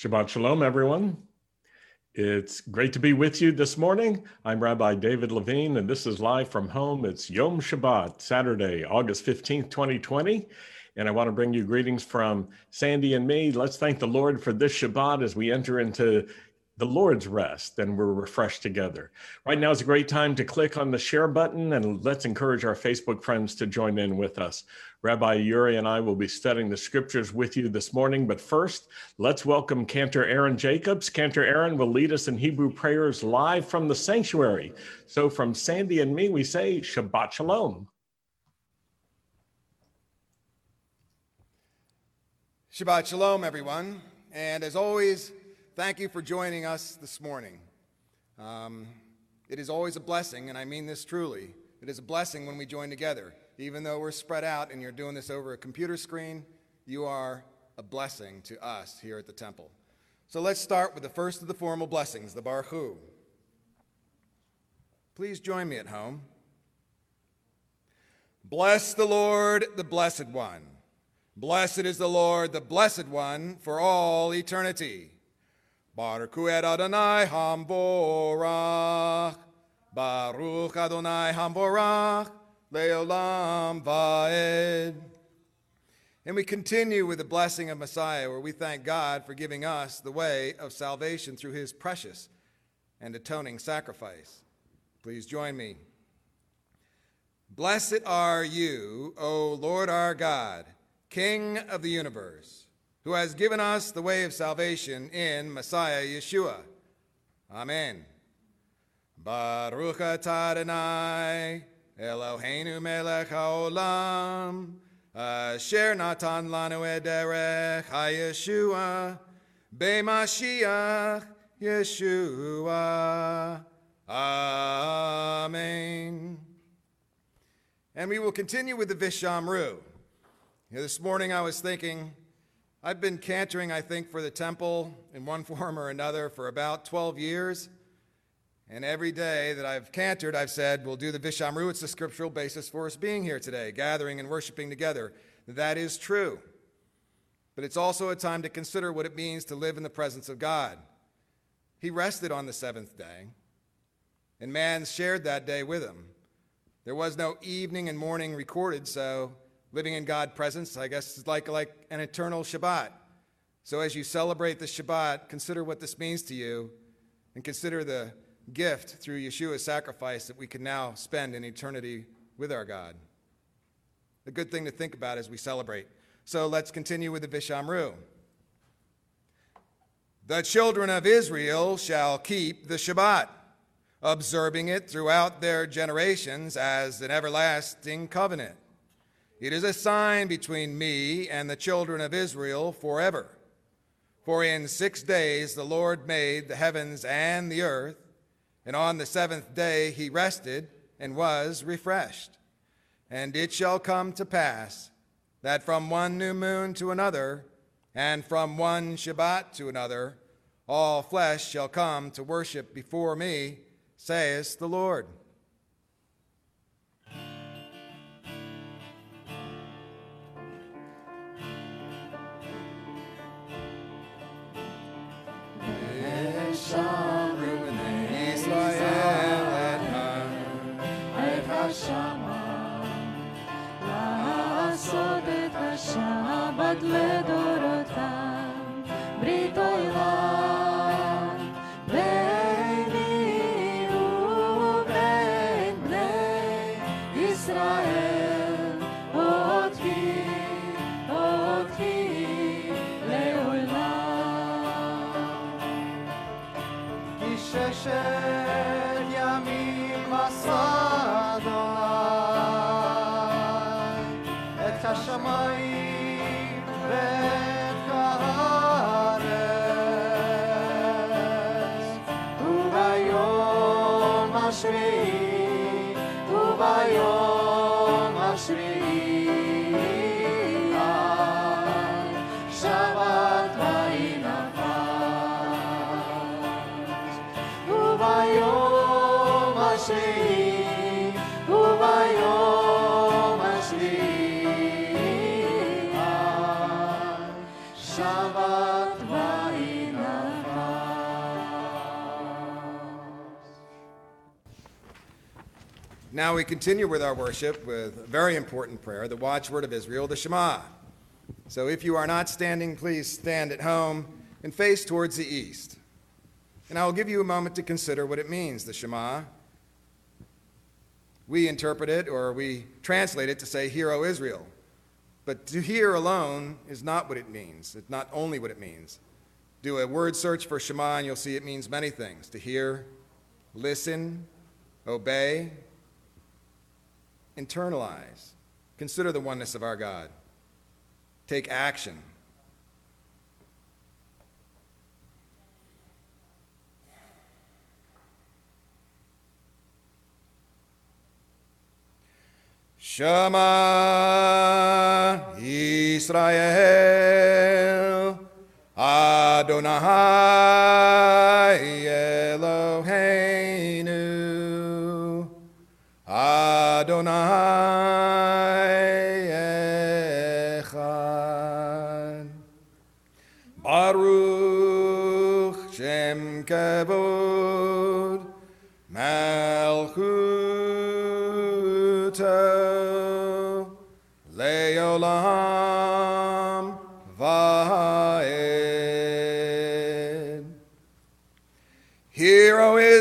Shabbat Shalom, everyone. It's great to be with you this morning. I'm Rabbi David Levine, and this is live from home. It's Yom Shabbat, Saturday, August 15th, 2020. And I want to bring you greetings from Sandy and me. Let's thank the Lord for this Shabbat as we enter into the Lord's rest and we're refreshed together. Right now is a great time to click on the share button and let's encourage our Facebook friends to join in with us. Rabbi Yuri and I will be studying the scriptures with you this morning, but first, let's welcome Cantor Aaron Jacobs. Cantor Aaron will lead us in Hebrew prayers live from the sanctuary. So from Sandy and me, we say Shabbat Shalom. Shabbat Shalom, everyone. And as always, Thank you for joining us this morning. Um, it is always a blessing, and I mean this truly. It is a blessing when we join together. Even though we're spread out and you're doing this over a computer screen, you are a blessing to us here at the temple. So let's start with the first of the formal blessings, the Baruch Hu. Please join me at home. Bless the Lord, the Blessed One. Blessed is the Lord, the Blessed One, for all eternity. Baruch Adonai Hamborach. Baruch Adonai Hamborach. Leolam Vaed. And we continue with the blessing of Messiah, where we thank God for giving us the way of salvation through his precious and atoning sacrifice. Please join me. Blessed are you, O Lord our God, King of the universe who has given us the way of salvation in Messiah Yeshua. Amen. Baruch atah Adonai, Eloheinu melech haolam, asher natan lanu ederech hayeshua, b'mashiach Yeshua. Amen. And we will continue with the Vishamru. This morning I was thinking, I've been cantering, I think, for the temple in one form or another for about 12 years. And every day that I've cantered, I've said, we'll do the Vishamru. It's the scriptural basis for us being here today, gathering and worshiping together. That is true. But it's also a time to consider what it means to live in the presence of God. He rested on the seventh day, and man shared that day with him. There was no evening and morning recorded, so living in God's presence, I guess, is like, like an eternal Shabbat. So as you celebrate the Shabbat, consider what this means to you and consider the gift through Yeshua's sacrifice that we can now spend in eternity with our God. A good thing to think about as we celebrate. So let's continue with the Vishamru. The children of Israel shall keep the Shabbat, observing it throughout their generations as an everlasting covenant. It is a sign between me and the children of Israel forever. For in six days the Lord made the heavens and the earth, and on the seventh day he rested and was refreshed. And it shall come to pass that from one new moon to another, and from one Shabbat to another, all flesh shall come to worship before me, saith the Lord. Now we continue with our worship with a very important prayer, the watchword of Israel, the Shema. So if you are not standing, please stand at home and face towards the east. And I will give you a moment to consider what it means, the Shema. We interpret it or we translate it to say, Hear, O Israel. But to hear alone is not what it means. It's not only what it means. Do a word search for Shema and you'll see it means many things to hear, listen, obey, internalize, consider the oneness of our God, take action. Shema Israel Adonai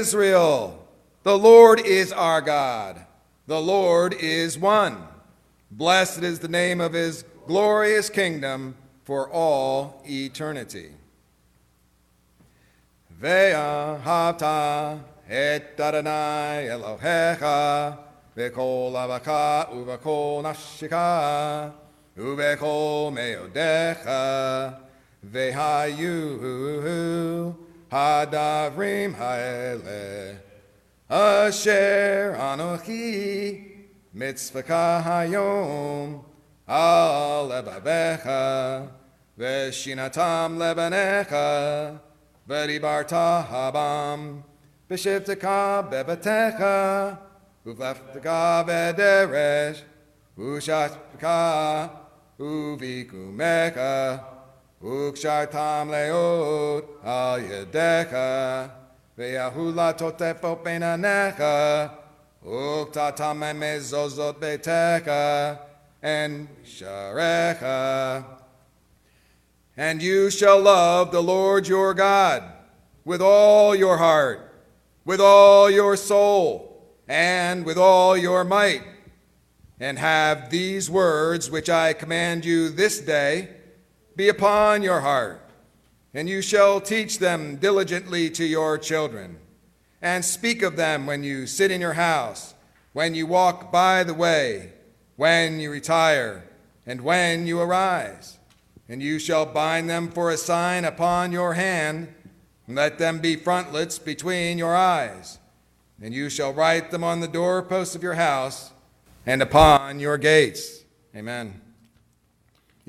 Israel, the Lord is our God. The Lord is one. Blessed is the name of his glorious kingdom for all eternity. Ve'ahavta et Adonai Elohecha v'kol avaka uv'kol nafshika uv'kol meodecha hadavrim ha'eleh asher anochi mitzvaka hayom al lebavecha v'shinatam lebanecha v'dibarta habam v'shivtaka bebetecha uvleftaka v'deresh ushatka uvikumecha ukshartam leot al yedecha Ve'ahula totefo beinanecha, uktatam mezozot betecha, and sharecha. And you shall love the Lord your God with all your heart, with all your soul, and with all your might. And have these words which I command you this day be upon your heart and you shall teach them diligently to your children, and speak of them when you sit in your house, when you walk by the way, when you retire, and when you arise. And you shall bind them for a sign upon your hand, and let them be frontlets between your eyes. And you shall write them on the doorposts of your house and upon your gates. Amen.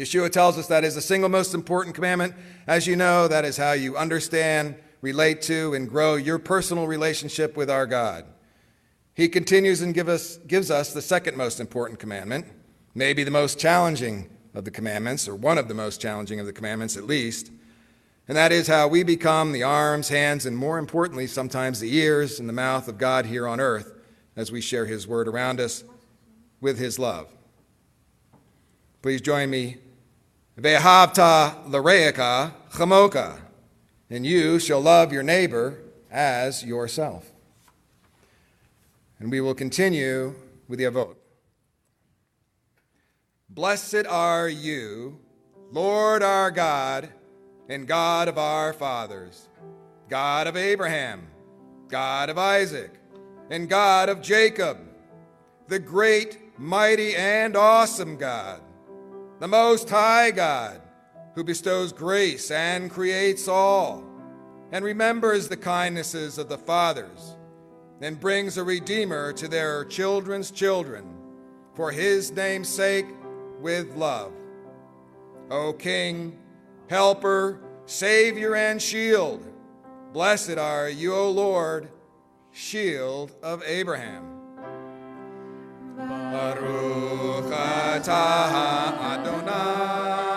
Yeshua tells us that is the single most important commandment. As you know, that is how you understand, relate to, and grow your personal relationship with our God. He continues and give us, gives us the second most important commandment, maybe the most challenging of the commandments, or one of the most challenging of the commandments at least. And that is how we become the arms, hands, and more importantly, sometimes the ears and the mouth of God here on earth as we share His word around us with His love. Please join me Ve'ahavta l'reika chamoka, and you shall love your neighbor as yourself. And we will continue with the avot. Blessed are you, Lord our God, and God of our fathers, God of Abraham, God of Isaac, and God of Jacob, the great, mighty, and awesome God the Most High God, who bestows grace and creates all, and remembers the kindnesses of the fathers, and brings a Redeemer to their children's children, for his name's sake, with love. O King, Helper, Savior, and Shield, blessed are you, O Lord, Shield of Abraham. Baruch atah Adonai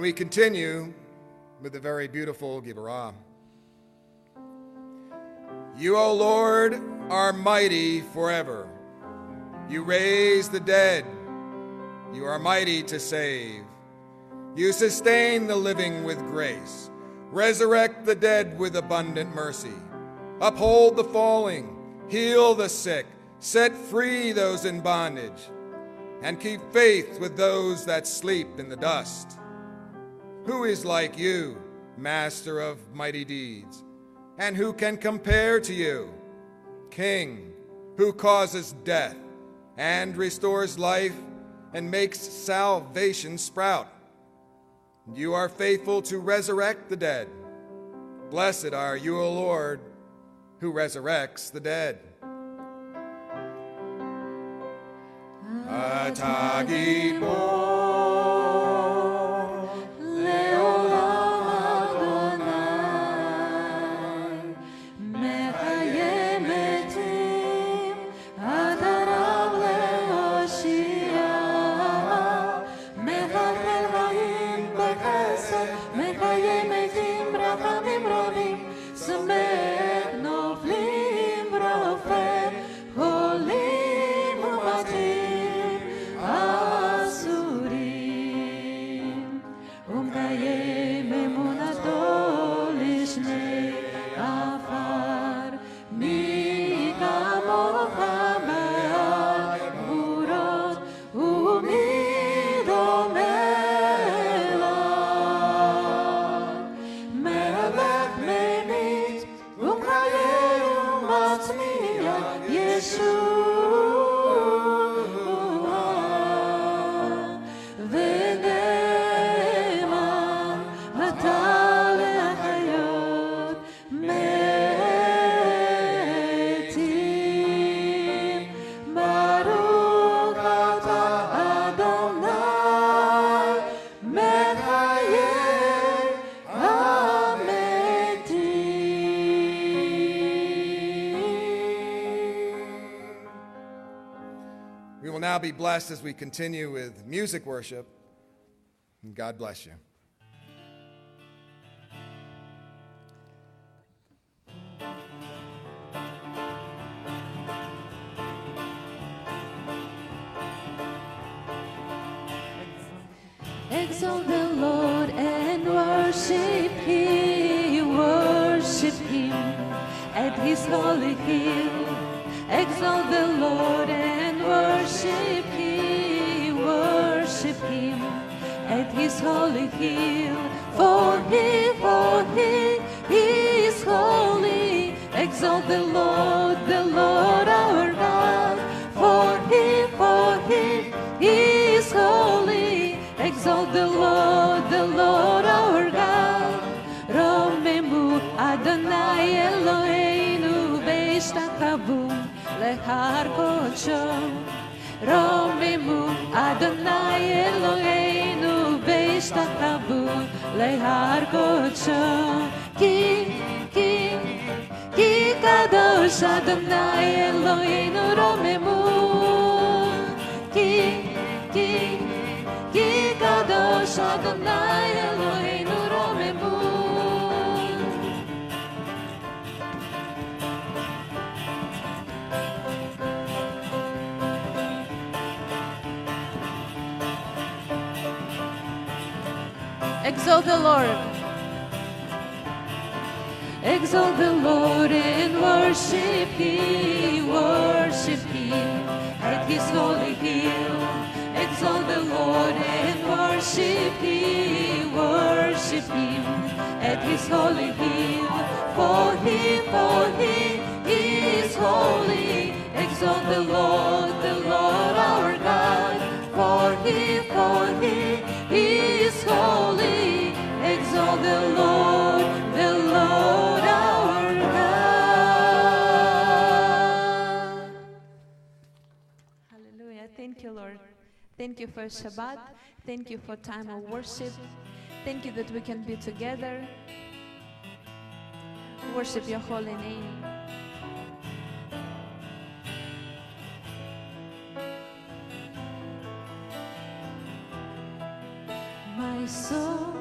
And we continue with the very beautiful Gibarah. You, O Lord, are mighty forever. You raise the dead. You are mighty to save. You sustain the living with grace. Resurrect the dead with abundant mercy. Uphold the falling. Heal the sick. Set free those in bondage. And keep faith with those that sleep in the dust. Who is like you, master of mighty deeds? And who can compare to you? King, who causes death and restores life and makes salvation sprout. You are faithful to resurrect the dead. Blessed are you, O Lord, who resurrects the dead. Atagi Bo. Be blessed as we continue with music worship. God bless you. is holy hill, for he, for he, he is holy. Exalt the Lord, the Lord our God, for he, for he, he is holy. Exalt the Lord, the Lord our God. Romemu Adonai Eloheinu Beishtachavum lehar kocho. Romemu Adonai Eloheinu στα ταμπούν λέει αρκότσο Κι, κι, κι καντός Αδωνάι Ελοήν ρώμε μου. Κι, κι, κι καντός Αδωνάι Ελοήν Exalt the Lord. Exalt the Lord and worship Him, worship Him at His holy hill. Exalt the Lord and worship Him, worship Him at His holy hill. For He, for He is holy. Exalt the Lord, the Lord our God. For He, for He Thank you for Shabbat. Thank you for time of worship. Thank you that we can be together. Worship your holy name. My soul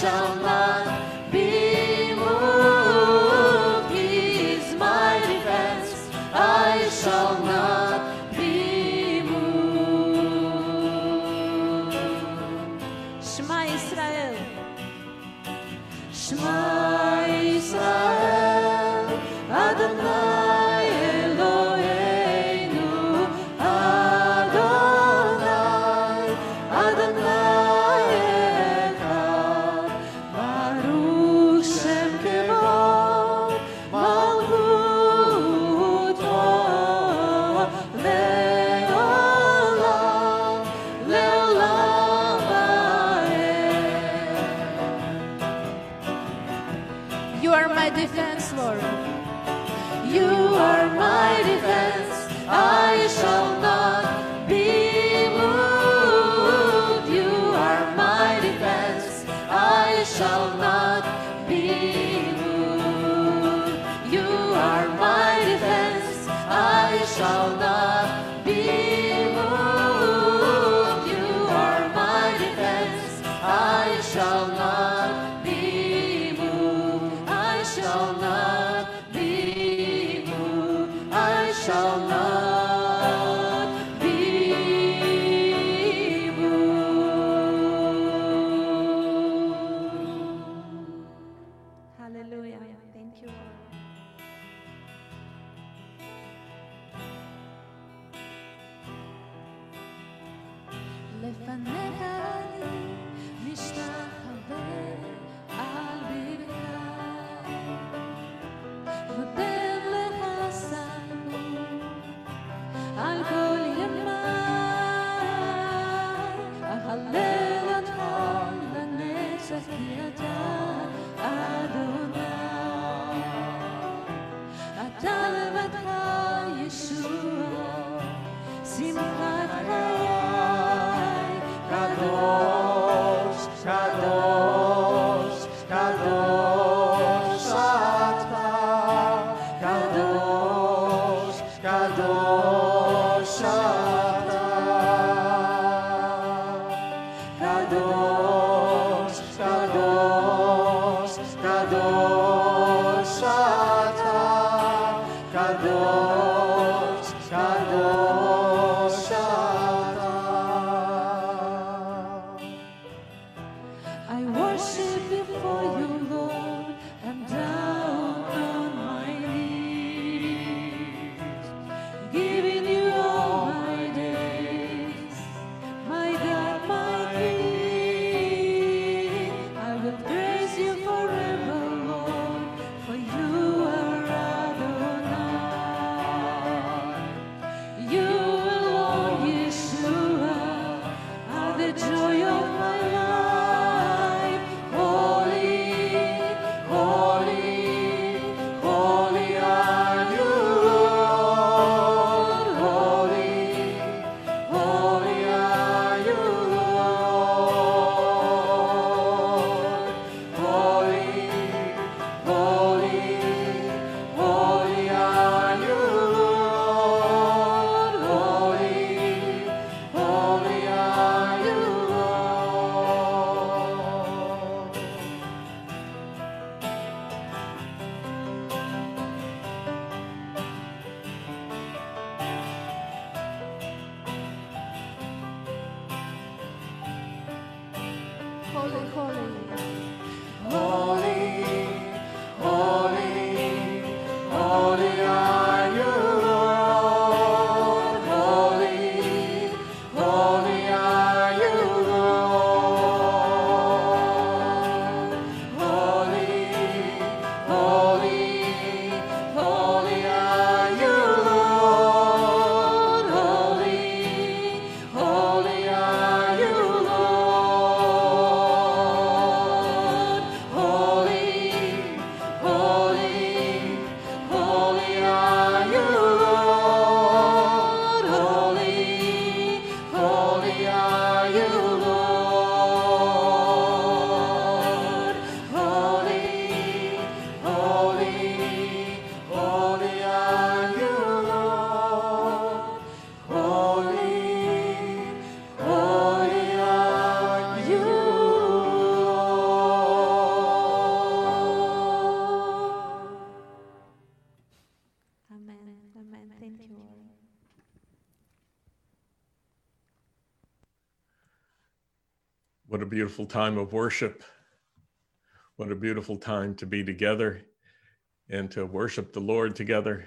shall Sahiyata beautiful time of worship. What a beautiful time to be together and to worship the Lord together.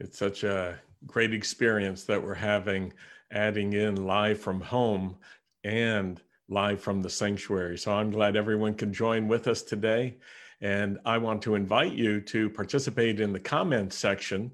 It's such a great experience that we're having, adding in live from home and live from the sanctuary. So I'm glad everyone can join with us today. And I want to invite you to participate in the comments section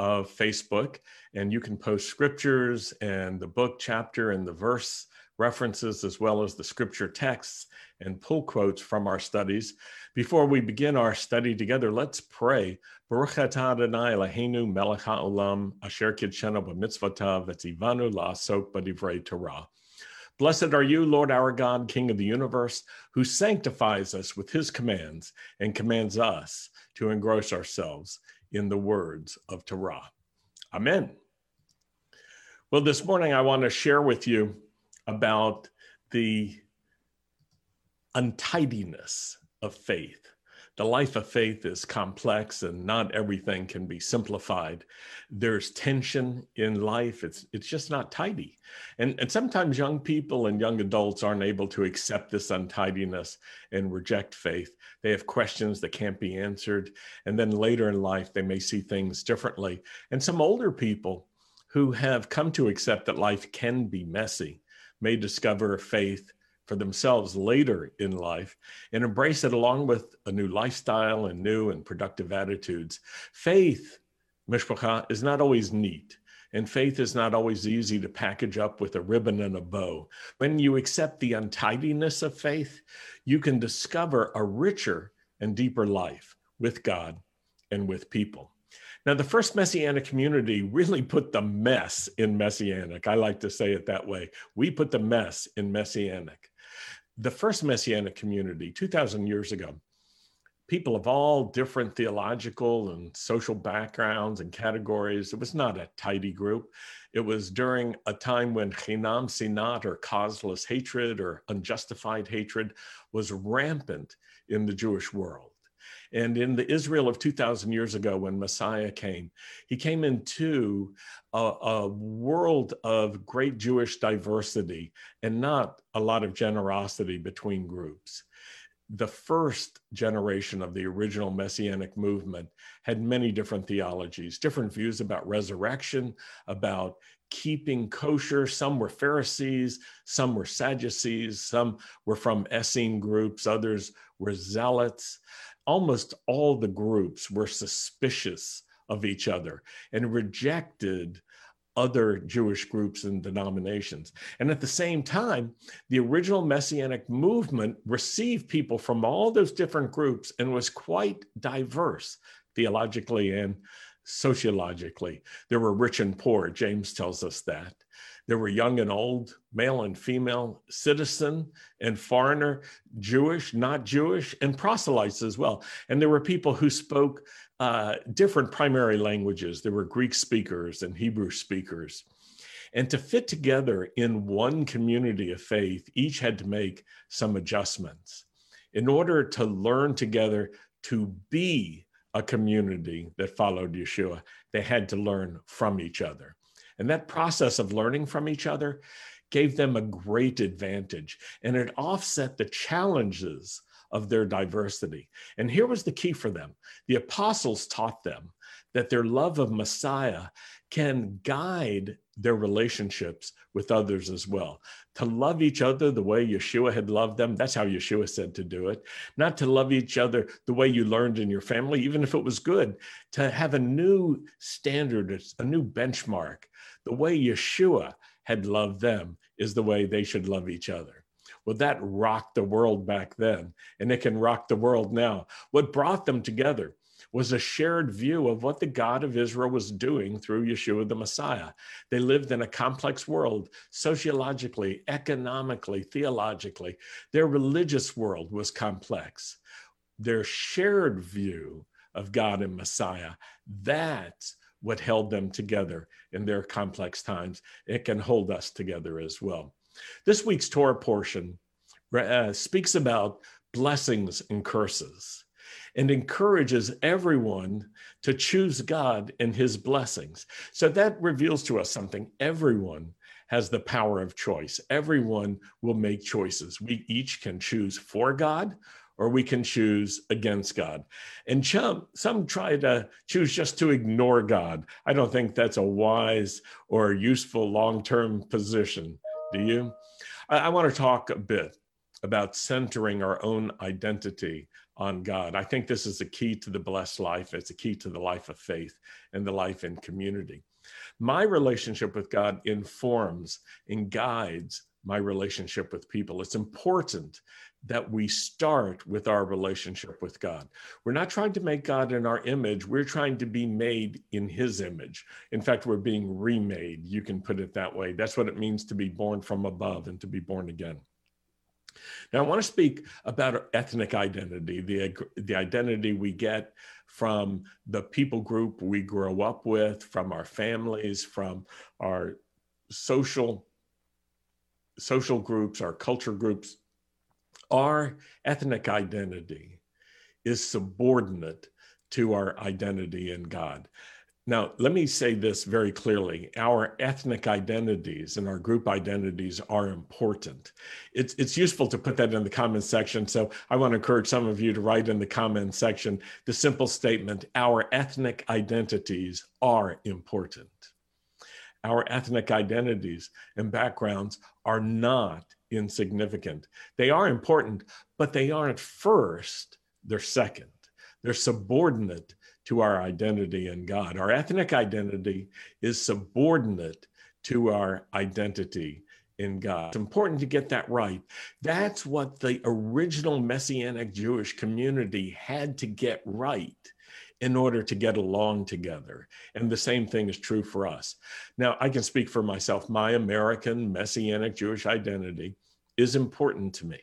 of Facebook, and you can post scriptures and the book chapter and the verse references, as well as the scripture texts and pull quotes from our studies. Before we begin our study together, let's pray. Baruch atah Adonai Eloheinu melech haolam asher b'mitzvotav v'tzivanu la'asok b'divrei Torah. Blessed are you, Lord our God, King of the universe, who sanctifies us with his commands and commands us to engross ourselves in the words of Torah. Amen. Well, this morning I want to share with you about the untidiness of faith. The life of faith is complex and not everything can be simplified. There's tension in life. It's it's just not tidy. And, and sometimes young people and young adults aren't able to accept this untidiness and reject faith. They have questions that can't be answered. And then later in life, they may see things differently. And some older people who have come to accept that life can be messy may discover faith for themselves later in life and embrace it along with a new lifestyle and new and productive attitudes. Faith, mishpacha, is not always neat. And faith is not always easy to package up with a ribbon and a bow. When you accept the untidiness of faith, you can discover a richer and deeper life with God and with people. Now, the first Messianic community really put the mess in Messianic. I like to say it that way. We put the mess in Messianic. The first Messianic community, 2,000 years ago, people of all different theological and social backgrounds and categories. It was not a tidy group. It was during a time when chinam sinat or causeless hatred or unjustified hatred was rampant in the Jewish world. And in the Israel of 2,000 years ago, when Messiah came, he came into a, a, world of great Jewish diversity and not a lot of generosity between groups. The first generation of the original Messianic movement had many different theologies, different views about resurrection, about keeping kosher. Some were Pharisees, some were Sadducees, some were from Essene groups, others were Zealots almost all the groups were suspicious of each other and rejected other Jewish groups and denominations. And at the same time, the original Messianic movement received people from all those different groups and was quite diverse theologically and sociologically. There were rich and poor, James tells us that. There were young and old, male and female, citizen and foreigner, Jewish, not Jewish, and proselytes as well. And there were people who spoke uh, different primary languages. There were Greek speakers and Hebrew speakers. And to fit together in one community of faith, each had to make some adjustments. In order to learn together to be a community that followed Yeshua, they had to learn from each other. And that process of learning from each other gave them a great advantage and it offset the challenges of their diversity. And here was the key for them the apostles taught them that their love of Messiah can guide their relationships with others as well. To love each other the way Yeshua had loved them, that's how Yeshua said to do it. Not to love each other the way you learned in your family, even if it was good, to have a new standard, a new benchmark. The way Yeshua had loved them is the way they should love each other. Well, that rocked the world back then, and it can rock the world now. What brought them together was a shared view of what the God of Israel was doing through Yeshua the Messiah. They lived in a complex world, sociologically, economically, theologically. Their religious world was complex. Their shared view of God and Messiah, that's what held them together in their complex times. It can hold us together as well. This week's Torah portion uh, speaks about blessings and curses and encourages everyone to choose God and his blessings. So that reveals to us something. Everyone has the power of choice. Everyone will make choices. We each can choose for God or we can choose against God. And some, some try to choose just to ignore God. I don't think that's a wise or useful long term position. Do you? I, I want to talk a bit about centering our own identity on God. I think this is a key to the blessed life. It's a key to the life of faith and the life in community. My relationship with God informs and guides my relationship with people. It's important that we start with our relationship with God. We're not trying to make God in our image, we're trying to be made in his image. In fact, we're being remade. You can put it that way. That's what it means to be born from above and to be born again. Now, I want to speak about ethnic identity, the, the identity we get from the people group we grow up with, from our families, from our social, social groups, our culture groups. Our ethnic identity is subordinate to our identity in God. Now, let me say this very clearly. Our ethnic identities and our group identities are important. It's, it's useful to put that in the comment section. So I want to encourage some of you to write in the comment section the simple statement Our ethnic identities are important. Our ethnic identities and backgrounds are not insignificant. They are important, but they aren't first, they're second. They're subordinate to our identity in God. Our ethnic identity is subordinate to our identity in God. It's important to get that right. That's what the original Messianic Jewish community had to get right in order to get along together. And the same thing is true for us. Now, I can speak for myself. My American Messianic Jewish identity is important to me.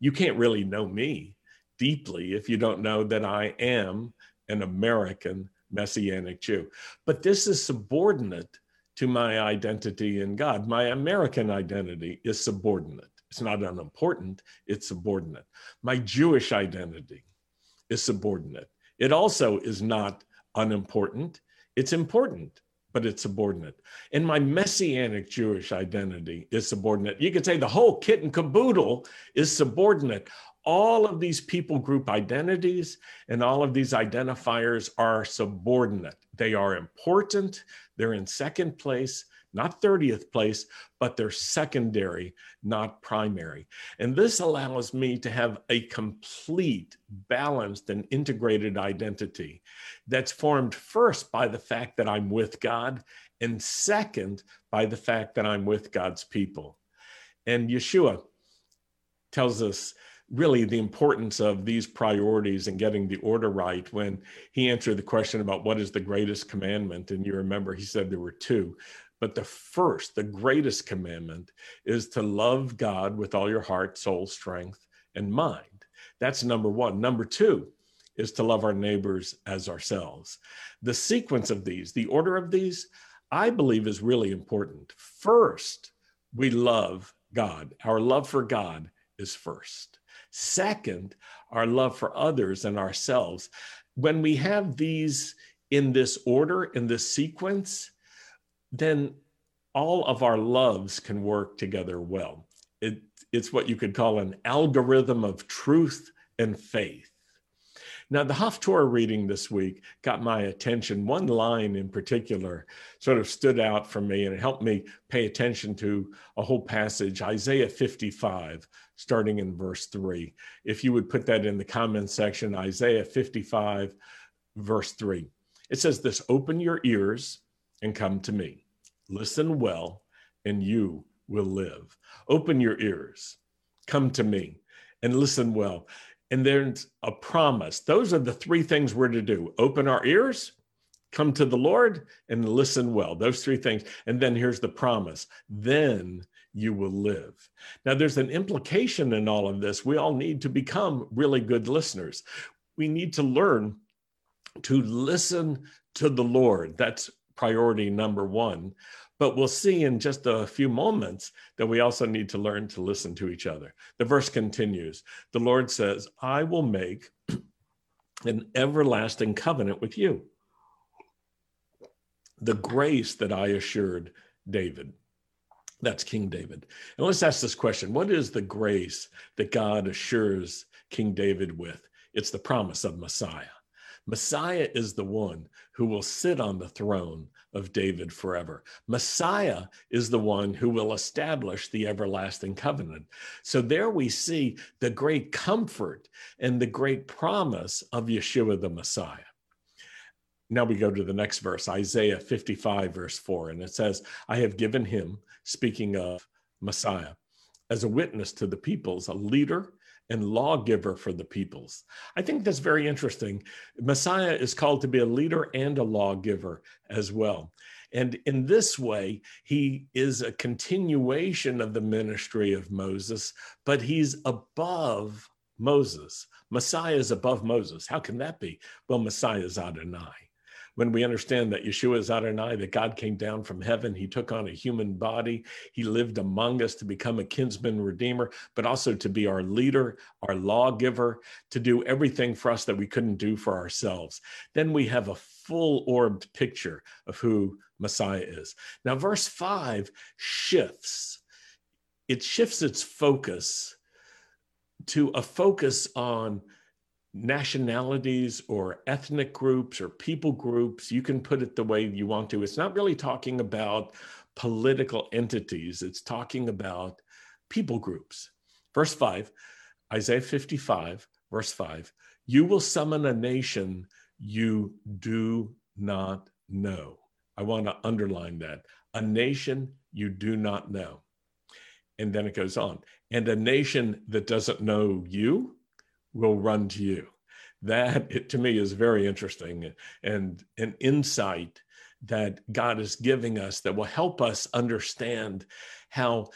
You can't really know me deeply if you don't know that I am an American Messianic Jew. But this is subordinate to my identity in God. My American identity is subordinate. It's not unimportant, it's subordinate. My Jewish identity is subordinate. It also is not unimportant, it's important, but it's subordinate. And my Messianic Jewish identity is subordinate. You could say the whole kit and caboodle is subordinate all of these people group identities and all of these identifiers are subordinate. They are important, they're in second place, not 30th place, but they're secondary, not primary. And this allows me to have a complete, balanced, and integrated identity that's formed first by the fact that I'm with God, and second by the fact that I'm with God's people. And Yeshua tells us really the importance of these priorities and getting the order right when he answered the question about what is the greatest commandment. And you remember he said there were two. But the first, the greatest commandment is to love God with all your heart, soul, strength, and mind. That's number one. Number two is to love our neighbors as ourselves. The sequence of these, the order of these, I believe is really important. First, we love God. Our love for God is first. Second, our love for others and ourselves. When we have these in this order, in this sequence, then all of our loves can work together well. It, it's what you could call an algorithm of truth and faith. Now, the Haftorah reading this week got my attention. One line in particular sort of stood out for me and it helped me pay attention to a whole passage, Isaiah 55, starting in verse 3. If you would put that in the comment section, Isaiah 55, verse 3. It says this Open your ears and come to me. Listen well, and you will live. Open your ears, come to me, and listen well and there's a promise. Those are the three things we're to do open our ears, come to the Lord, and listen well. Those three things. And then here's the promise then you will live. Now, there's an implication in all of this. We all need to become really good listeners. We need to learn to listen to the Lord. That's priority number one. But we'll see in just a few moments that we also need to learn to listen to each other. The verse continues The Lord says, I will make an everlasting covenant with you. The grace that I assured David. That's King David. And let's ask this question What is the grace that God assures King David with? It's the promise of Messiah. Messiah is the one who will sit on the throne of David forever. Messiah is the one who will establish the everlasting covenant. So there we see the great comfort and the great promise of Yeshua the Messiah. Now we go to the next verse, Isaiah 55, verse 4, and it says, I have given him, speaking of Messiah, as a witness to the peoples, a leader and lawgiver for the peoples. I think that's very interesting. Messiah is called to be a leader and a lawgiver as well. And in this way, he is a continuation of the ministry of Moses, but he's above Moses. Messiah is above Moses. How can that be? Well, Messiah is Adonai when we understand that Yeshua is Adonai, that God came down from heaven, he took on a human body, he lived among us to become a kinsman redeemer, but also to be our leader, our lawgiver, to do everything for us that we couldn't do for ourselves. Then we have a full orbed picture of who Messiah is. Now, verse 5 shifts, it shifts its focus to a focus on nationalities or ethnic groups or people groups. You can put it the way you want to. It's not really talking about political entities, it's talking about people groups. Verse 5, Isaiah 55, verse 5 You will summon a nation you do not know. I want to underline that a nation you do not know. And then it goes on, and a nation that doesn't know you will run to you. That it, to me is very interesting and an insight that God is giving us that will help us understand how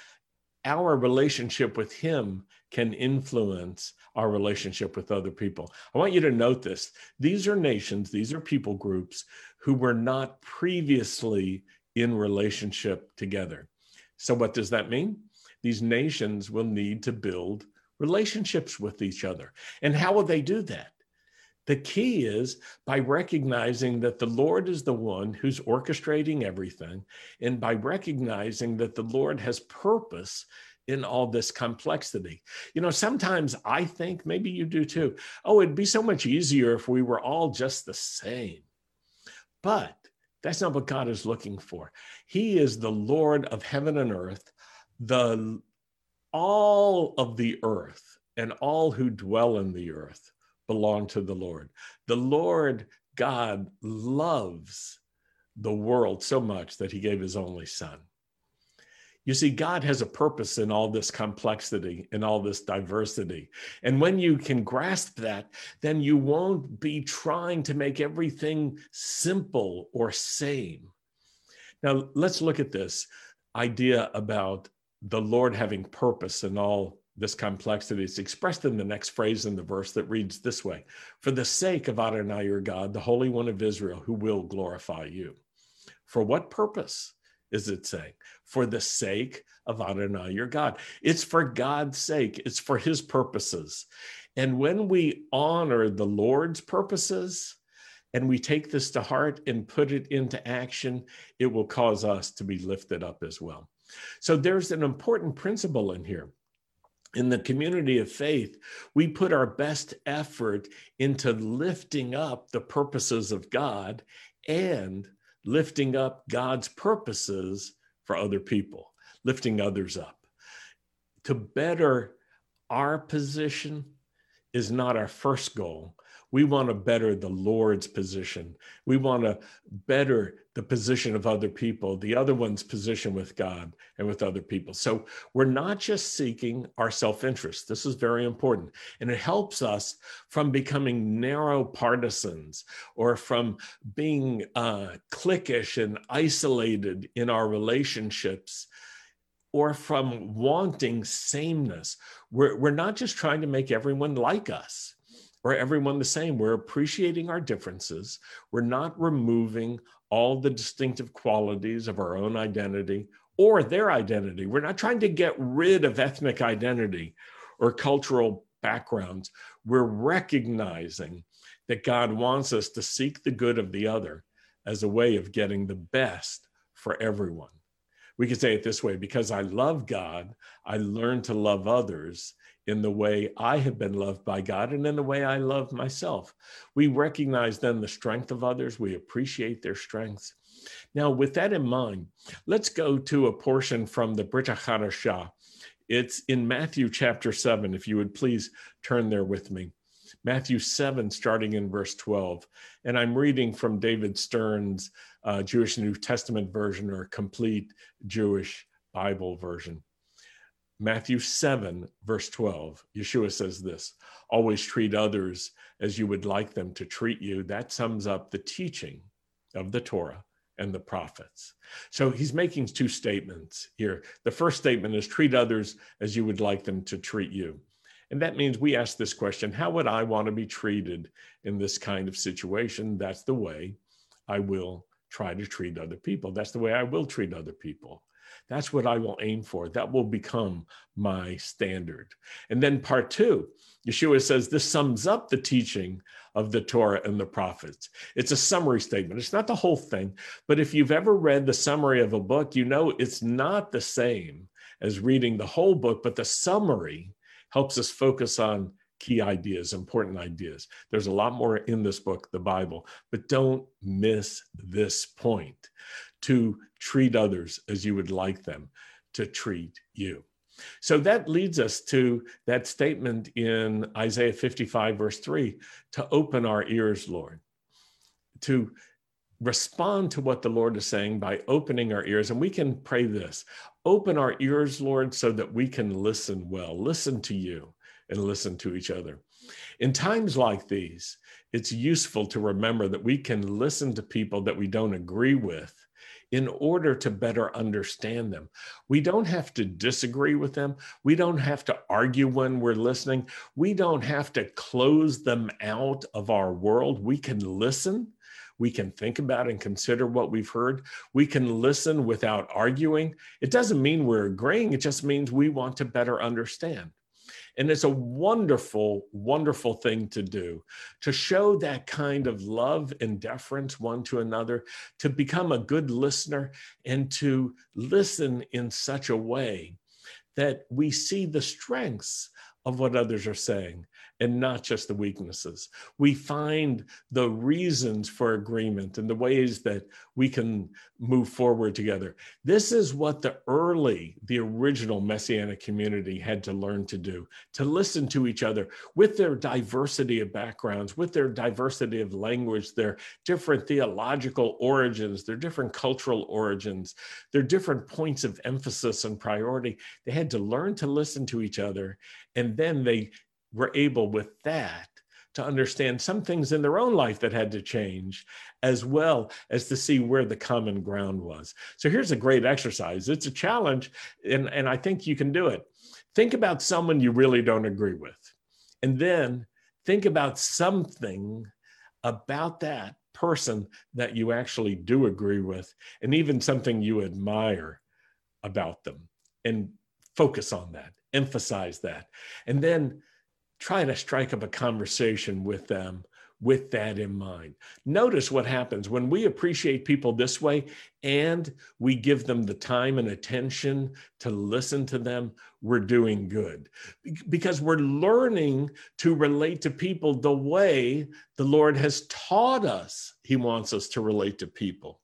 our relationship with Him can influence our relationship with other people. I want you to note this. These are nations, these are people groups who were not previously in relationship together. So, what does that mean? These nations will need to build relationships with each other. And how will they do that? The key is by recognizing that the Lord is the one who's orchestrating everything, and by recognizing that the Lord has purpose in all this complexity. You know, sometimes I think, maybe you do too, oh, it'd be so much easier if we were all just the same. But that's not what God is looking for. He is the Lord of heaven and earth, the all of the earth and all who dwell in the earth belong to the Lord. The Lord God loves the world so much that he gave his only son. You see, God has a purpose in all this complexity, in all this diversity. And when you can grasp that, then you won't be trying to make everything simple or same. Now, let's look at this idea about the Lord having purpose in all this complexity is expressed in the next phrase in the verse that reads this way For the sake of Adonai your God, the Holy One of Israel, who will glorify you. For what purpose is it saying? For the sake of Adonai your God. It's for God's sake, it's for his purposes. And when we honor the Lord's purposes, and we take this to heart and put it into action, it will cause us to be lifted up as well. So there's an important principle in here. In the community of faith, we put our best effort into lifting up the purposes of God and lifting up God's purposes for other people, lifting others up. To better our position is not our first goal. We want to better the Lord's position. We want to better the position of other people, the other one's position with God and with other people. So we're not just seeking our self interest. This is very important. And it helps us from becoming narrow partisans or from being uh, cliquish and isolated in our relationships or from wanting sameness. We're, we're not just trying to make everyone like us or everyone the same. We're appreciating our differences. We're not removing all the distinctive qualities of our own identity or their identity. We're not trying to get rid of ethnic identity or cultural backgrounds. We're recognizing that God wants us to seek the good of the other as a way of getting the best for everyone we could say it this way because I love God, I learn to love others in the way I have been loved by God and in the way I love myself. We recognize then the strength of others, we appreciate their strengths. Now, with that in mind, let's go to a portion from the Brit Hadashah. It's in Matthew chapter 7, if you would please turn there with me. Matthew 7, starting in verse 12. And I'm reading from David Stern's uh, Jewish New Testament version or a complete Jewish Bible version. Matthew 7, verse 12, Yeshua says this always treat others as you would like them to treat you. That sums up the teaching of the Torah and the prophets. So he's making two statements here. The first statement is treat others as you would like them to treat you. And that means we ask this question How would I want to be treated in this kind of situation? That's the way I will try to treat other people. That's the way I will treat other people. That's what I will aim for. That will become my standard. And then part two, Yeshua says this sums up the teaching of the Torah and the prophets. It's a summary statement. It's not the whole thing, but if you've ever read the summary of a book, you know it's not the same as reading the whole book, but the summary helps us focus on key ideas, important ideas. There's a lot more in this book, the Bible, but don't miss this point to treat others as you would like them to treat you. So that leads us to that statement in Isaiah 55, verse 3 to open our ears, Lord, to respond to what the Lord is saying by opening our ears. And we can pray this open our ears, Lord, so that we can listen well, listen to you and listen to each other. In times like these, it's useful to remember that we can listen to people that we don't agree with in order to better understand them. We don't have to disagree with them. We don't have to argue when we're listening. We don't have to close them out of our world. We can listen. We can think about and consider what we've heard. We can listen without arguing. It doesn't mean we're agreeing, it just means we want to better understand. And it's a wonderful, wonderful thing to do to show that kind of love and deference one to another, to become a good listener and to listen in such a way that we see the strengths of what others are saying and not just the weaknesses. We find the reasons for agreement and the ways that we can move forward together. This is what the early, the original Messianic community had to learn to do to listen to each other with their diversity of backgrounds, with their diversity of language, their different theological origins, their different cultural origins, their different points of emphasis and priority. They had to learn to listen to each other. And then they were able with that to understand some things in their own life that had to change, as well as to see where the common ground was. So here's a great exercise. It's a challenge, and, and I think you can do it. Think about someone you really don't agree with, and then think about something about that person that you actually do agree with, and even something you admire about them, and focus on that, emphasize that. And then try to strike up a conversation with them with that in mind. Notice what happens when we appreciate people this way and we give them the time and attention to listen to them, we're doing good because we're learning to relate to people the way the Lord has taught us He wants us to relate to people.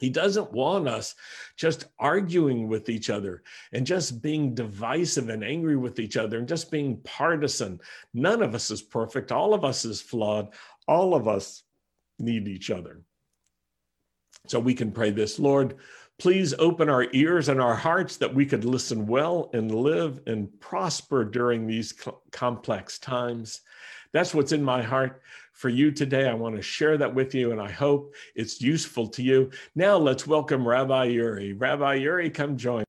He doesn't want us just arguing with each other and just being divisive and angry with each other and just being partisan. None of us is perfect. All of us is flawed. All of us need each other. So we can pray this Lord, please open our ears and our hearts that we could listen well and live and prosper during these complex times. That's what's in my heart for you today. I want to share that with you, and I hope it's useful to you. Now, let's welcome Rabbi Yuri. Rabbi Yuri, come join.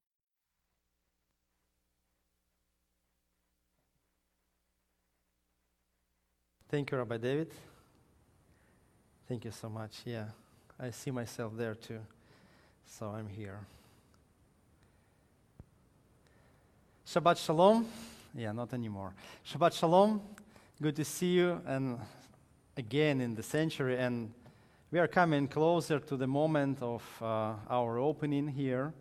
Thank you, Rabbi David. Thank you so much. Yeah, I see myself there too. So I'm here. Shabbat Shalom. Yeah, not anymore. Shabbat Shalom. Good to see you and again in the century. And we are coming closer to the moment of uh, our opening here.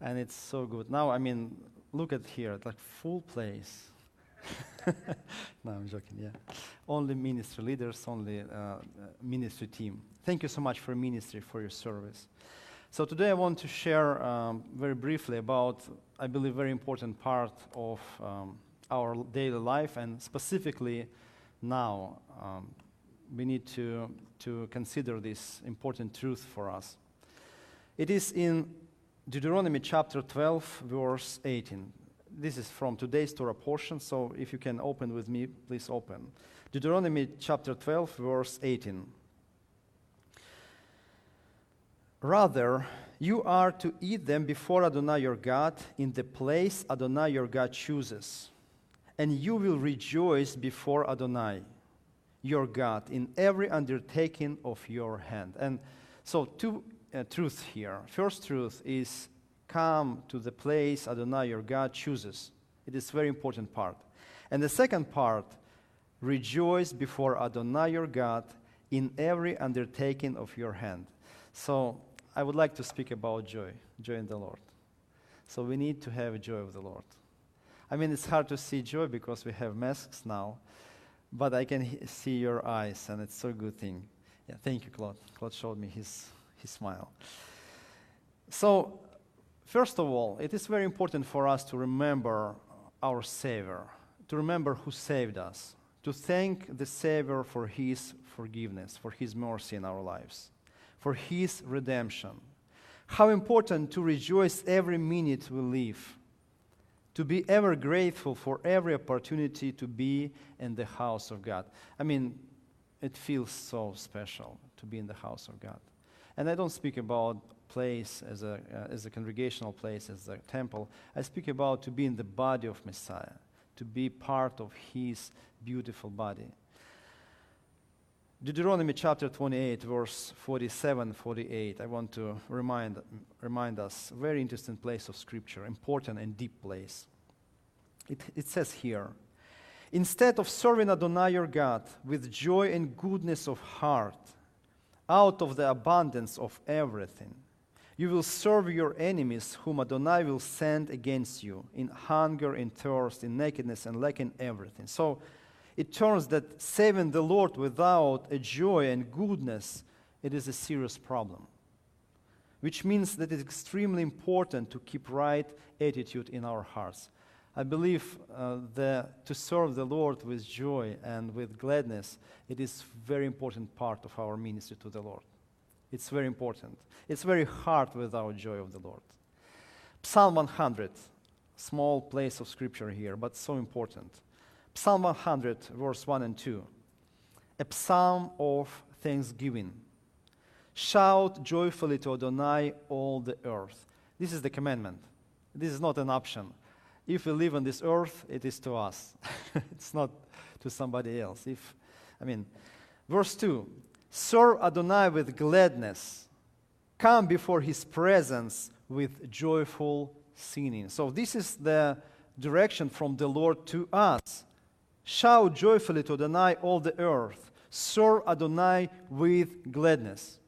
And it's so good. Now, I mean, look at here, like full place. no, I'm joking, yeah. Only ministry leaders, only uh, ministry team. Thank you so much for ministry, for your service. So today I want to share um, very briefly about, I believe, very important part of um, our daily life, and specifically now um, we need to, to consider this important truth for us. It is in Deuteronomy chapter 12, verse 18. This is from today's Torah portion, so if you can open with me, please open. Deuteronomy chapter 12, verse 18. Rather, you are to eat them before Adonai your God in the place Adonai your God chooses and you will rejoice before Adonai, your God, in every undertaking of your hand. And so, two uh, truths here. First truth is come to the place Adonai, your God, chooses. It is very important part. And the second part, rejoice before Adonai, your God, in every undertaking of your hand. So, I would like to speak about joy, joy in the Lord. So, we need to have joy of the Lord. I mean, it's hard to see joy because we have masks now, but I can see your eyes, and it's a good thing. Yeah, thank you, Claude. Claude showed me his, his smile. So, first of all, it is very important for us to remember our Savior, to remember who saved us, to thank the Savior for his forgiveness, for his mercy in our lives, for his redemption. How important to rejoice every minute we live to be ever grateful for every opportunity to be in the house of God. I mean, it feels so special to be in the house of God. And I don't speak about place as a, uh, as a congregational place, as a temple. I speak about to be in the body of Messiah, to be part of his beautiful body. Deuteronomy chapter 28, verse 47 48. I want to remind, remind us very interesting place of scripture, important and deep place. It, it says here Instead of serving Adonai your God with joy and goodness of heart, out of the abundance of everything, you will serve your enemies, whom Adonai will send against you, in hunger, in thirst, in nakedness, and lacking everything. So it turns that saving the Lord without a joy and goodness, it is a serious problem. Which means that it's extremely important to keep right attitude in our hearts. I believe uh, that to serve the Lord with joy and with gladness, it is very important part of our ministry to the Lord. It's very important. It's very hard without joy of the Lord. Psalm 100, small place of scripture here, but so important. Psalm 100, verse 1 and 2. A psalm of thanksgiving. Shout joyfully to Adonai, all the earth. This is the commandment. This is not an option if we live on this earth, it is to us. it's not to somebody else. If, I mean, verse 2 Serve Adonai with gladness, come before his presence with joyful singing. So, this is the direction from the Lord to us. Shout joyfully to Adonai, all the earth. Serve Adonai with gladness.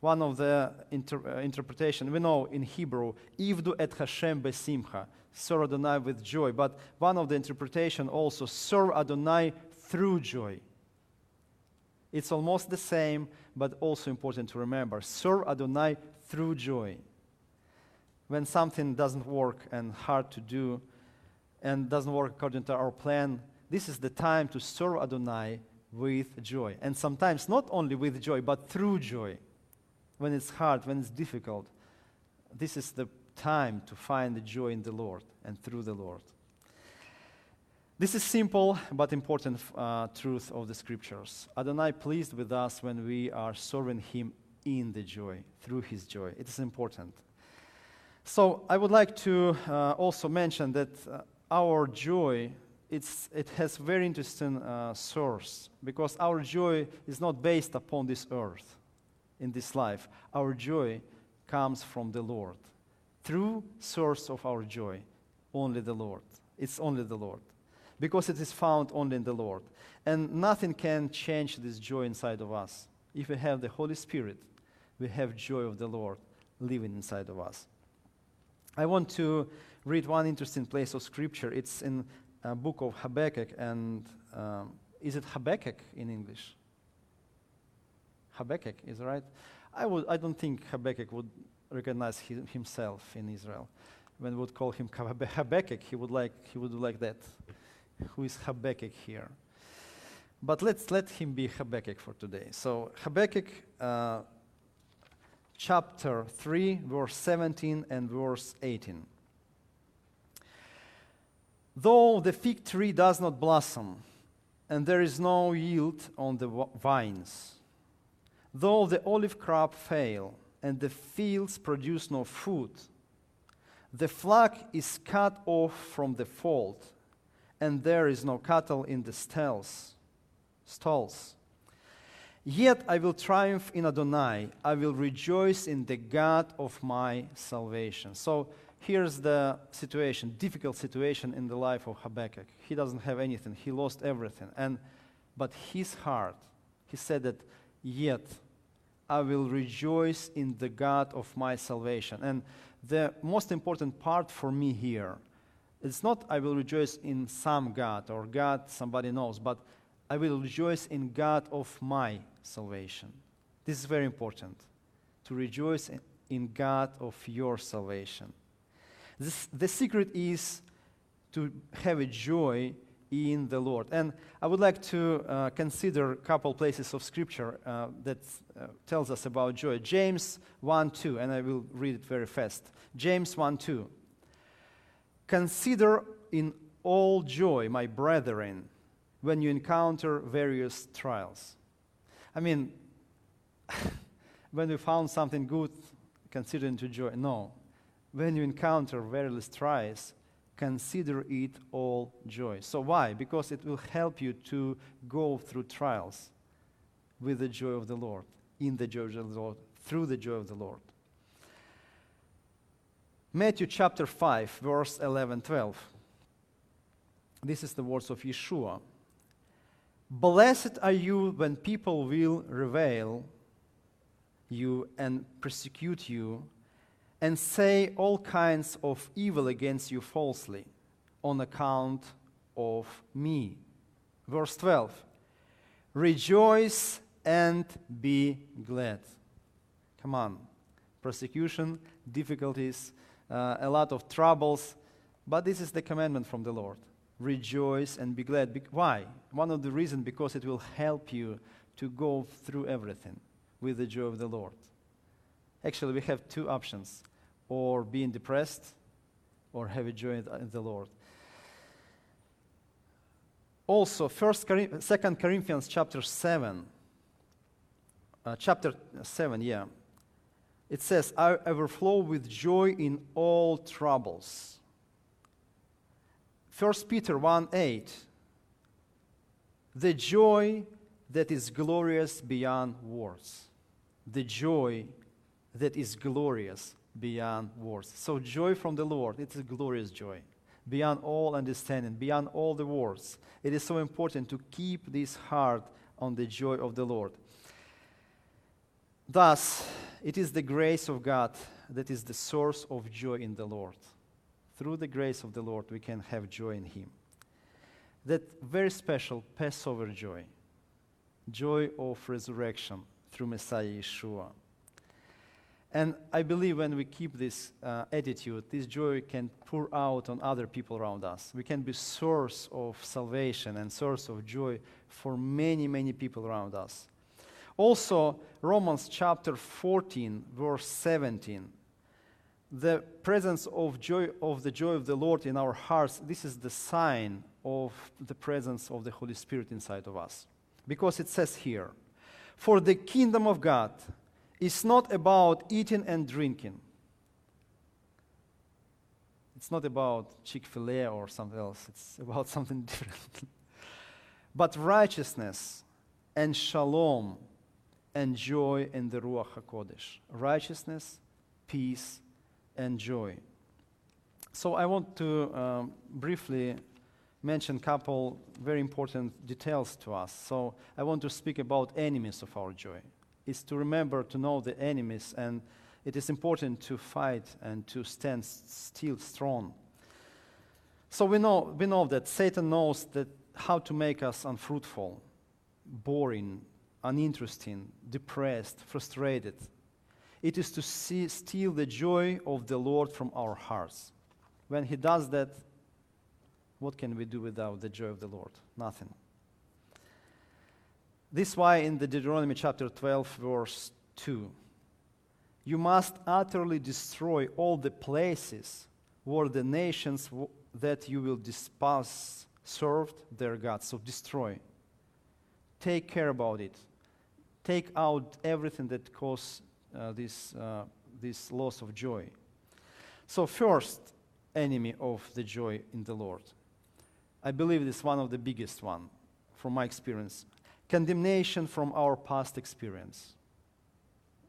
One of the inter- uh, interpretation we know in Hebrew, "Ivdu et Hashem besimcha," serve Adonai with joy. But one of the interpretation also, serve Adonai through joy. It's almost the same, but also important to remember. Serve Adonai through joy. When something doesn't work and hard to do, and doesn't work according to our plan, this is the time to serve Adonai with joy. And sometimes not only with joy, but through joy when it's hard, when it's difficult, this is the time to find the joy in the Lord and through the Lord. This is simple but important uh, truth of the scriptures. Adonai pleased with us when we are serving Him in the joy, through His joy. It is important. So I would like to uh, also mention that uh, our joy it's, it has very interesting uh, source because our joy is not based upon this earth in this life. Our joy comes from the Lord. Through source of our joy, only the Lord. It's only the Lord. Because it is found only in the Lord. And nothing can change this joy inside of us. If we have the Holy Spirit, we have joy of the Lord living inside of us. I want to read one interesting place of scripture. It's in a book of Habakkuk, and um, is it Habakkuk in English? Habakkuk is right. I, would, I don't think Habakkuk would recognize himself in Israel. When we would call him Habakkuk, he would like he would do like that. Who is Habakkuk here? But let's let him be Habakkuk for today. So Habakkuk, uh, chapter three, verse seventeen and verse eighteen. Though the fig tree does not blossom, and there is no yield on the vines Though the olive crop fail and the fields produce no food, the flock is cut off from the fold, and there is no cattle in the stalls. stalls. Yet I will triumph in Adonai. I will rejoice in the God of my salvation. So here's the situation, difficult situation in the life of Habakkuk. He doesn't have anything. He lost everything. And but his heart, he said that Yet I will rejoice in the God of my salvation. And the most important part for me here it's not I will rejoice in some God or God somebody knows, but I will rejoice in God of my salvation. This is very important to rejoice in God of your salvation. This, the secret is to have a joy in the Lord. And I would like to uh, consider a couple places of scripture uh, that uh, tells us about joy. James 1 2, and I will read it very fast. James 1 2. Consider in all joy, my brethren, when you encounter various trials. I mean, when we found something good, consider into joy. No. When you encounter various trials, consider it all joy. So, why? Because it will help you to go through trials with the joy of the Lord, in the joy of the Lord, through the joy of the Lord. Matthew chapter 5, verse 11 12. This is the words of Yeshua. Blessed are you when people will revile you and persecute you and say all kinds of evil against you falsely on account of me. Verse 12 Rejoice and be glad. Come on. Persecution, difficulties, uh, a lot of troubles, but this is the commandment from the Lord. Rejoice and be glad. Be- why? One of the reasons because it will help you to go through everything with the joy of the Lord. Actually, we have two options or being depressed or have a joy in the Lord. Also, First, Second Corinthians chapter seven, uh, chapter seven, yeah, it says, "I overflow with joy in all troubles." First Peter one eight, the joy that is glorious beyond words, the joy that is glorious beyond words. So, joy from the Lord, it's a glorious joy. beyond all understanding, beyond all the words. It is so important to keep this heart on the joy of the Lord. Thus, it is the grace of God that is the source of joy in the Lord. Through the grace of the Lord, we can have joy in Him. That very special Passover joy, joy of resurrection through Messiah Yeshua. And I believe when we keep this uh, attitude, this joy can pour out on other people around us. We can be source of salvation and source of joy for many, many people around us. Also, Romans chapter 14, verse 17. The presence of joy of the joy of the Lord in our hearts, this is the sign of the presence of the Holy Spirit inside of us. Because it says here, For the kingdom of God is not about eating and drinking. It's not about Chick fil A or something else, it's about something different. but righteousness and shalom and joy in the Ruach HaKodesh. Righteousness, peace, and joy. So I want to um, briefly mention a couple very important details to us. So I want to speak about enemies of our joy. Is to remember to know the enemies, and it is important to fight and to stand still strong. So we know, we know that Satan knows that how to make us unfruitful, boring, uninteresting, depressed, frustrated. It is to see, steal the joy of the Lord from our hearts. When he does that, what can we do without the joy of the Lord? Nothing. This is why in the Deuteronomy chapter 12, verse 2, you must utterly destroy all the places where the nations w- that you will despise served their gods. So destroy. Take care about it. Take out everything that causes uh, this, uh, this loss of joy. So, first enemy of the joy in the Lord. I believe it is one of the biggest one from my experience. Condemnation from our past experience.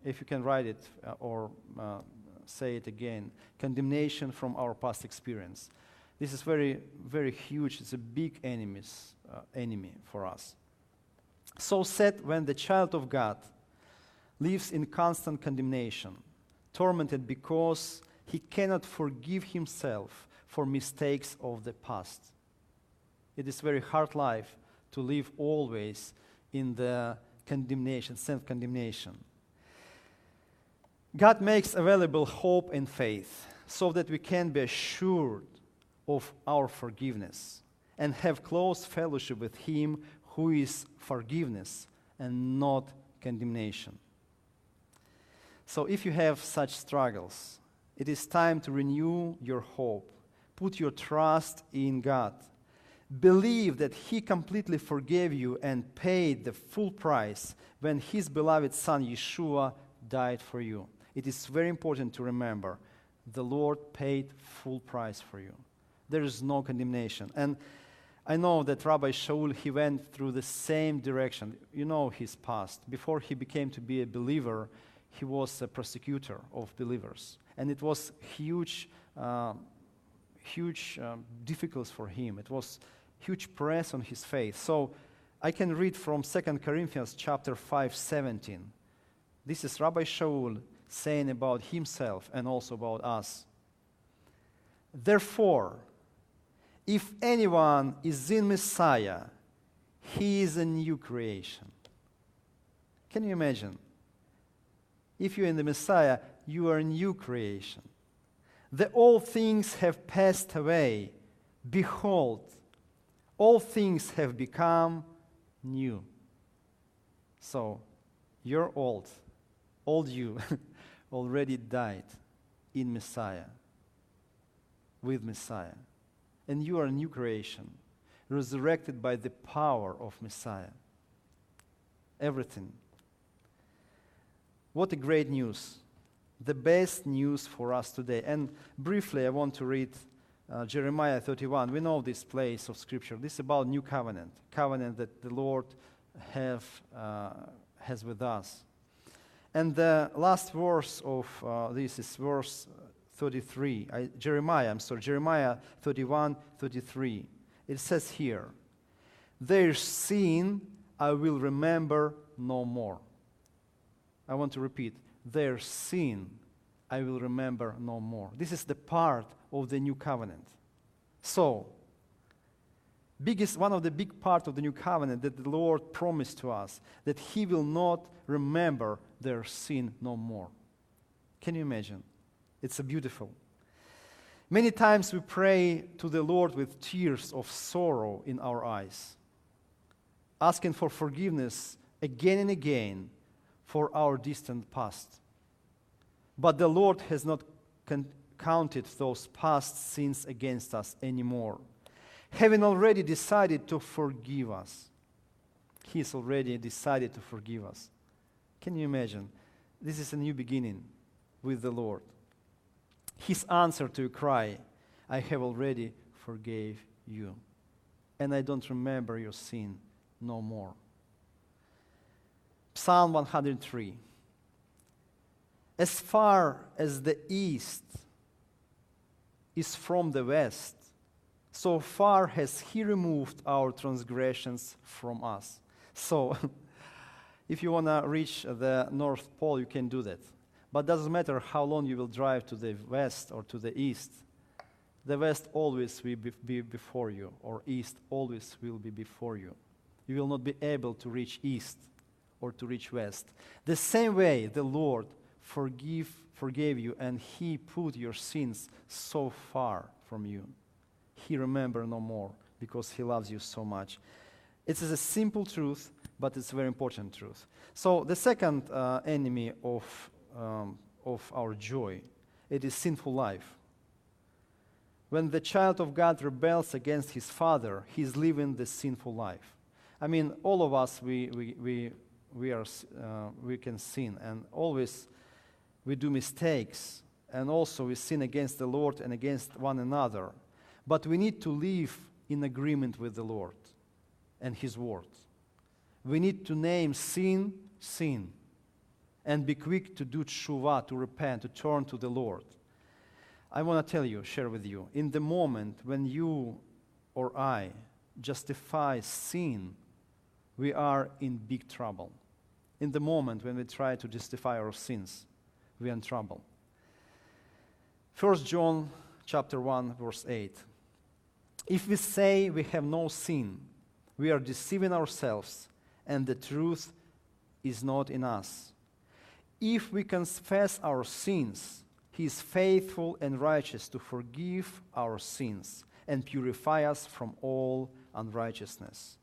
If you can write it uh, or uh, say it again, condemnation from our past experience. This is very, very huge. It's a big enemies, uh, enemy for us. So said when the child of God lives in constant condemnation, tormented because he cannot forgive himself for mistakes of the past. It is very hard life to live always in the condemnation, self condemnation. God makes available hope and faith so that we can be assured of our forgiveness and have close fellowship with Him who is forgiveness and not condemnation. So, if you have such struggles, it is time to renew your hope. Put your trust in God. Believe that He completely forgave you and paid the full price when His beloved Son Yeshua died for you. It is very important to remember the Lord paid full price for you. There is no condemnation. And I know that Rabbi Shaul, he went through the same direction. You know his past. Before he became to be a believer, he was a persecutor of believers. And it was huge, uh, huge um, difficulties for him. It was huge press on his faith. So I can read from 2 Corinthians chapter 5, 17. This is Rabbi Shaul saying about himself and also about us. Therefore, if anyone is in Messiah, he is a new creation. Can you imagine? If you're in the Messiah, you are a new creation. The old things have passed away. Behold, all things have become new. So, you're old. Old you already died in Messiah, with Messiah and you are a new creation, resurrected by the power of Messiah. Everything. What a great news. The best news for us today. And briefly, I want to read uh, Jeremiah 31. We know this place of Scripture. This is about new covenant, covenant that the Lord have, uh, has with us. And the last verse of uh, this is verse 33. I, Jeremiah, I'm sorry, Jeremiah 31, 33. It says here, Their sin I will remember no more. I want to repeat, their sin I will remember no more. This is the part of the new covenant. So, biggest one of the big part of the new covenant that the Lord promised to us that he will not remember their sin no more. Can you imagine? It's a beautiful. Many times we pray to the Lord with tears of sorrow in our eyes, asking for forgiveness again and again for our distant past. But the Lord has not con- counted those past sins against us anymore. Having already decided to forgive us, He has already decided to forgive us. Can you imagine? This is a new beginning with the Lord. His answer to a cry, I have already forgave you, and I don't remember your sin no more. Psalm 103. As far as the east is from the west, so far has he removed our transgressions from us. So, if you want to reach the North Pole, you can do that. But doesn't matter how long you will drive to the west or to the east. The west always will be before you, or east always will be before you. You will not be able to reach east or to reach west. The same way the Lord forgive, forgave you and he put your sins so far from you. He remember no more because he loves you so much. It is a simple truth, but it's a very important truth. So the second uh, enemy of, um, of our joy, it is sinful life. When the child of God rebels against his father, he's living the sinful life. I mean, all of us, we, we, we, we, are, uh, we can sin, and always we do mistakes, and also we sin against the Lord and against one another. But we need to live in agreement with the Lord and His Word. We need to name sin, sin, and be quick to do tshuva, to repent, to turn to the Lord. I want to tell you, share with you, in the moment when you or I justify sin, we are in big trouble. In the moment when we try to justify our sins, we are in trouble. 1 John chapter 1 verse 8. If we say we have no sin, we are deceiving ourselves and the truth is not in us. If we confess our sins, he is faithful and righteous to forgive our sins and purify us from all unrighteousness.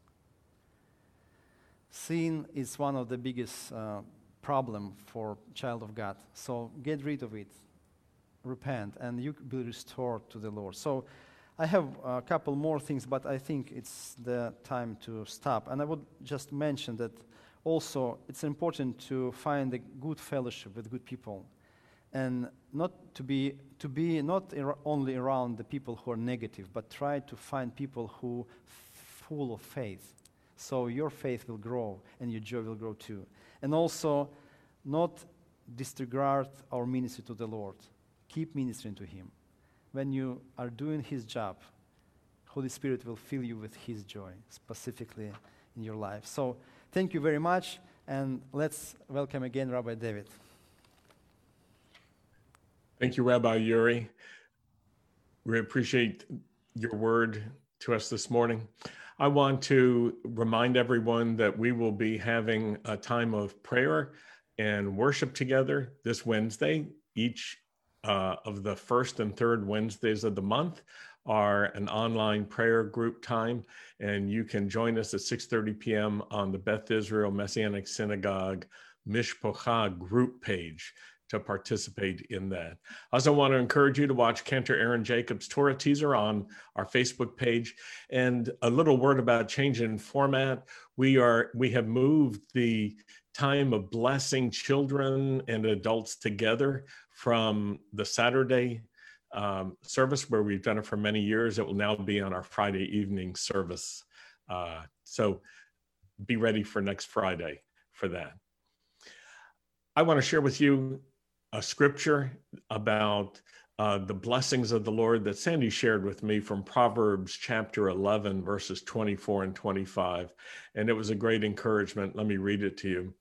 Sin is one of the biggest uh, problem for child of God. So get rid of it, repent, and you will be restored to the Lord. So I have a couple more things, but I think it's the time to stop. And I would just mention that also it's important to find a good fellowship with good people, and not to be to be not only around the people who are negative, but try to find people who full of faith. So your faith will grow and your joy will grow too. And also, not disregard our ministry to the Lord. Keep ministering to Him. When you are doing His job, Holy Spirit will fill you with His joy, specifically in your life. So, thank you very much, and let's welcome again Rabbi David. Thank you, Rabbi Yuri. We appreciate your word to us this morning. I want to remind everyone that we will be having a time of prayer and worship together this Wednesday. Each uh, of the first and third Wednesdays of the month are an online prayer group time, and you can join us at 6:30 p.m. on the Beth Israel Messianic Synagogue Mishpocha group page to participate in that. I also want to encourage you to watch Cantor Aaron Jacobs Torah teaser on our Facebook page. And a little word about change in format. We are we have moved the time of blessing children and adults together from the Saturday um, service where we've done it for many years. It will now be on our Friday evening service. Uh, so be ready for next Friday for that. I want to share with you a scripture about uh, the blessings of the Lord that Sandy shared with me from Proverbs chapter 11, verses 24 and 25. And it was a great encouragement. Let me read it to you.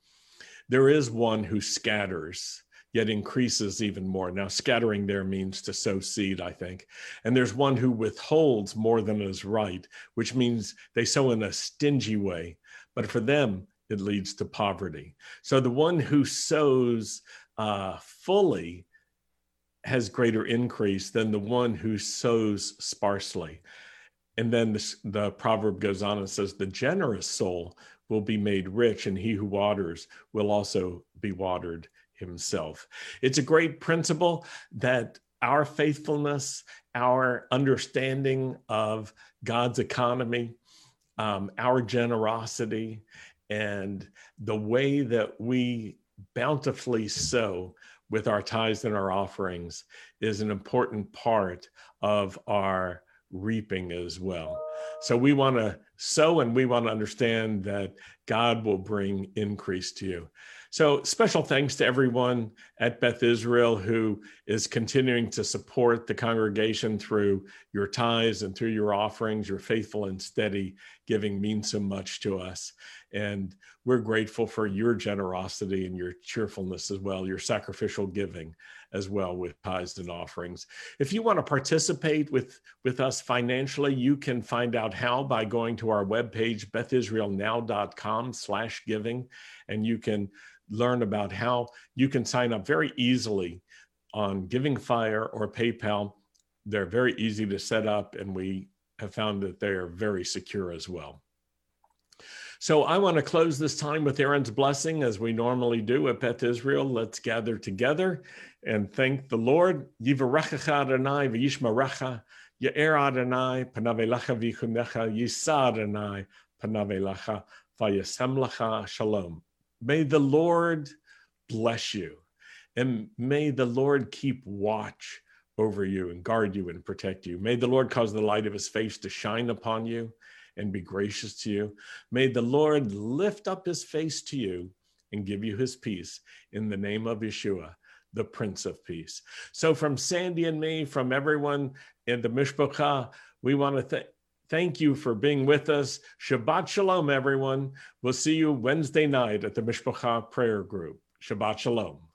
There is one who scatters, yet increases even more. Now, scattering there means to sow seed, I think. And there's one who withholds more than is right, which means they sow in a stingy way. But for them, it leads to poverty. So the one who sows uh, fully has greater increase than the one who sows sparsely. And then this, the proverb goes on and says, The generous soul will be made rich, and he who waters will also be watered himself. It's a great principle that our faithfulness, our understanding of God's economy, um, our generosity, and the way that we bountifully sow with our tithes and our offerings is an important part of our reaping as well. So we want to sow and we want to understand that God will bring increase to you. So, special thanks to everyone at Beth Israel who is continuing to support the congregation through your tithes and through your offerings. Your faithful and steady giving means so much to us. And we're grateful for your generosity and your cheerfulness as well, your sacrificial giving as well with tithes and offerings. If you want to participate with, with us financially, you can find out how by going to our webpage, bethisraelnow.com slash giving, and you can learn about how you can sign up very easily on Giving Fire or PayPal. They're very easy to set up, and we have found that they are very secure as well. So I want to close this time with Aaron's blessing as we normally do at Beth Israel. Let's gather together and thank the Lord. Yivarechacha Adonai v'yishmarecha, Ya'er Adonai panavelecha v'yichunecha, Yisa Adonai panavelecha v'yasem shalom. May the Lord bless you, and may the Lord keep watch over you and guard you and protect you. May the Lord cause the light of his face to shine upon you and be gracious to you. May the Lord lift up his face to you and give you his peace in the name of Yeshua, the Prince of Peace. So, from Sandy and me, from everyone in the Mishpacha, we want to thank Thank you for being with us. Shabbat Shalom, everyone. We'll see you Wednesday night at the Mishpacha prayer group. Shabbat Shalom.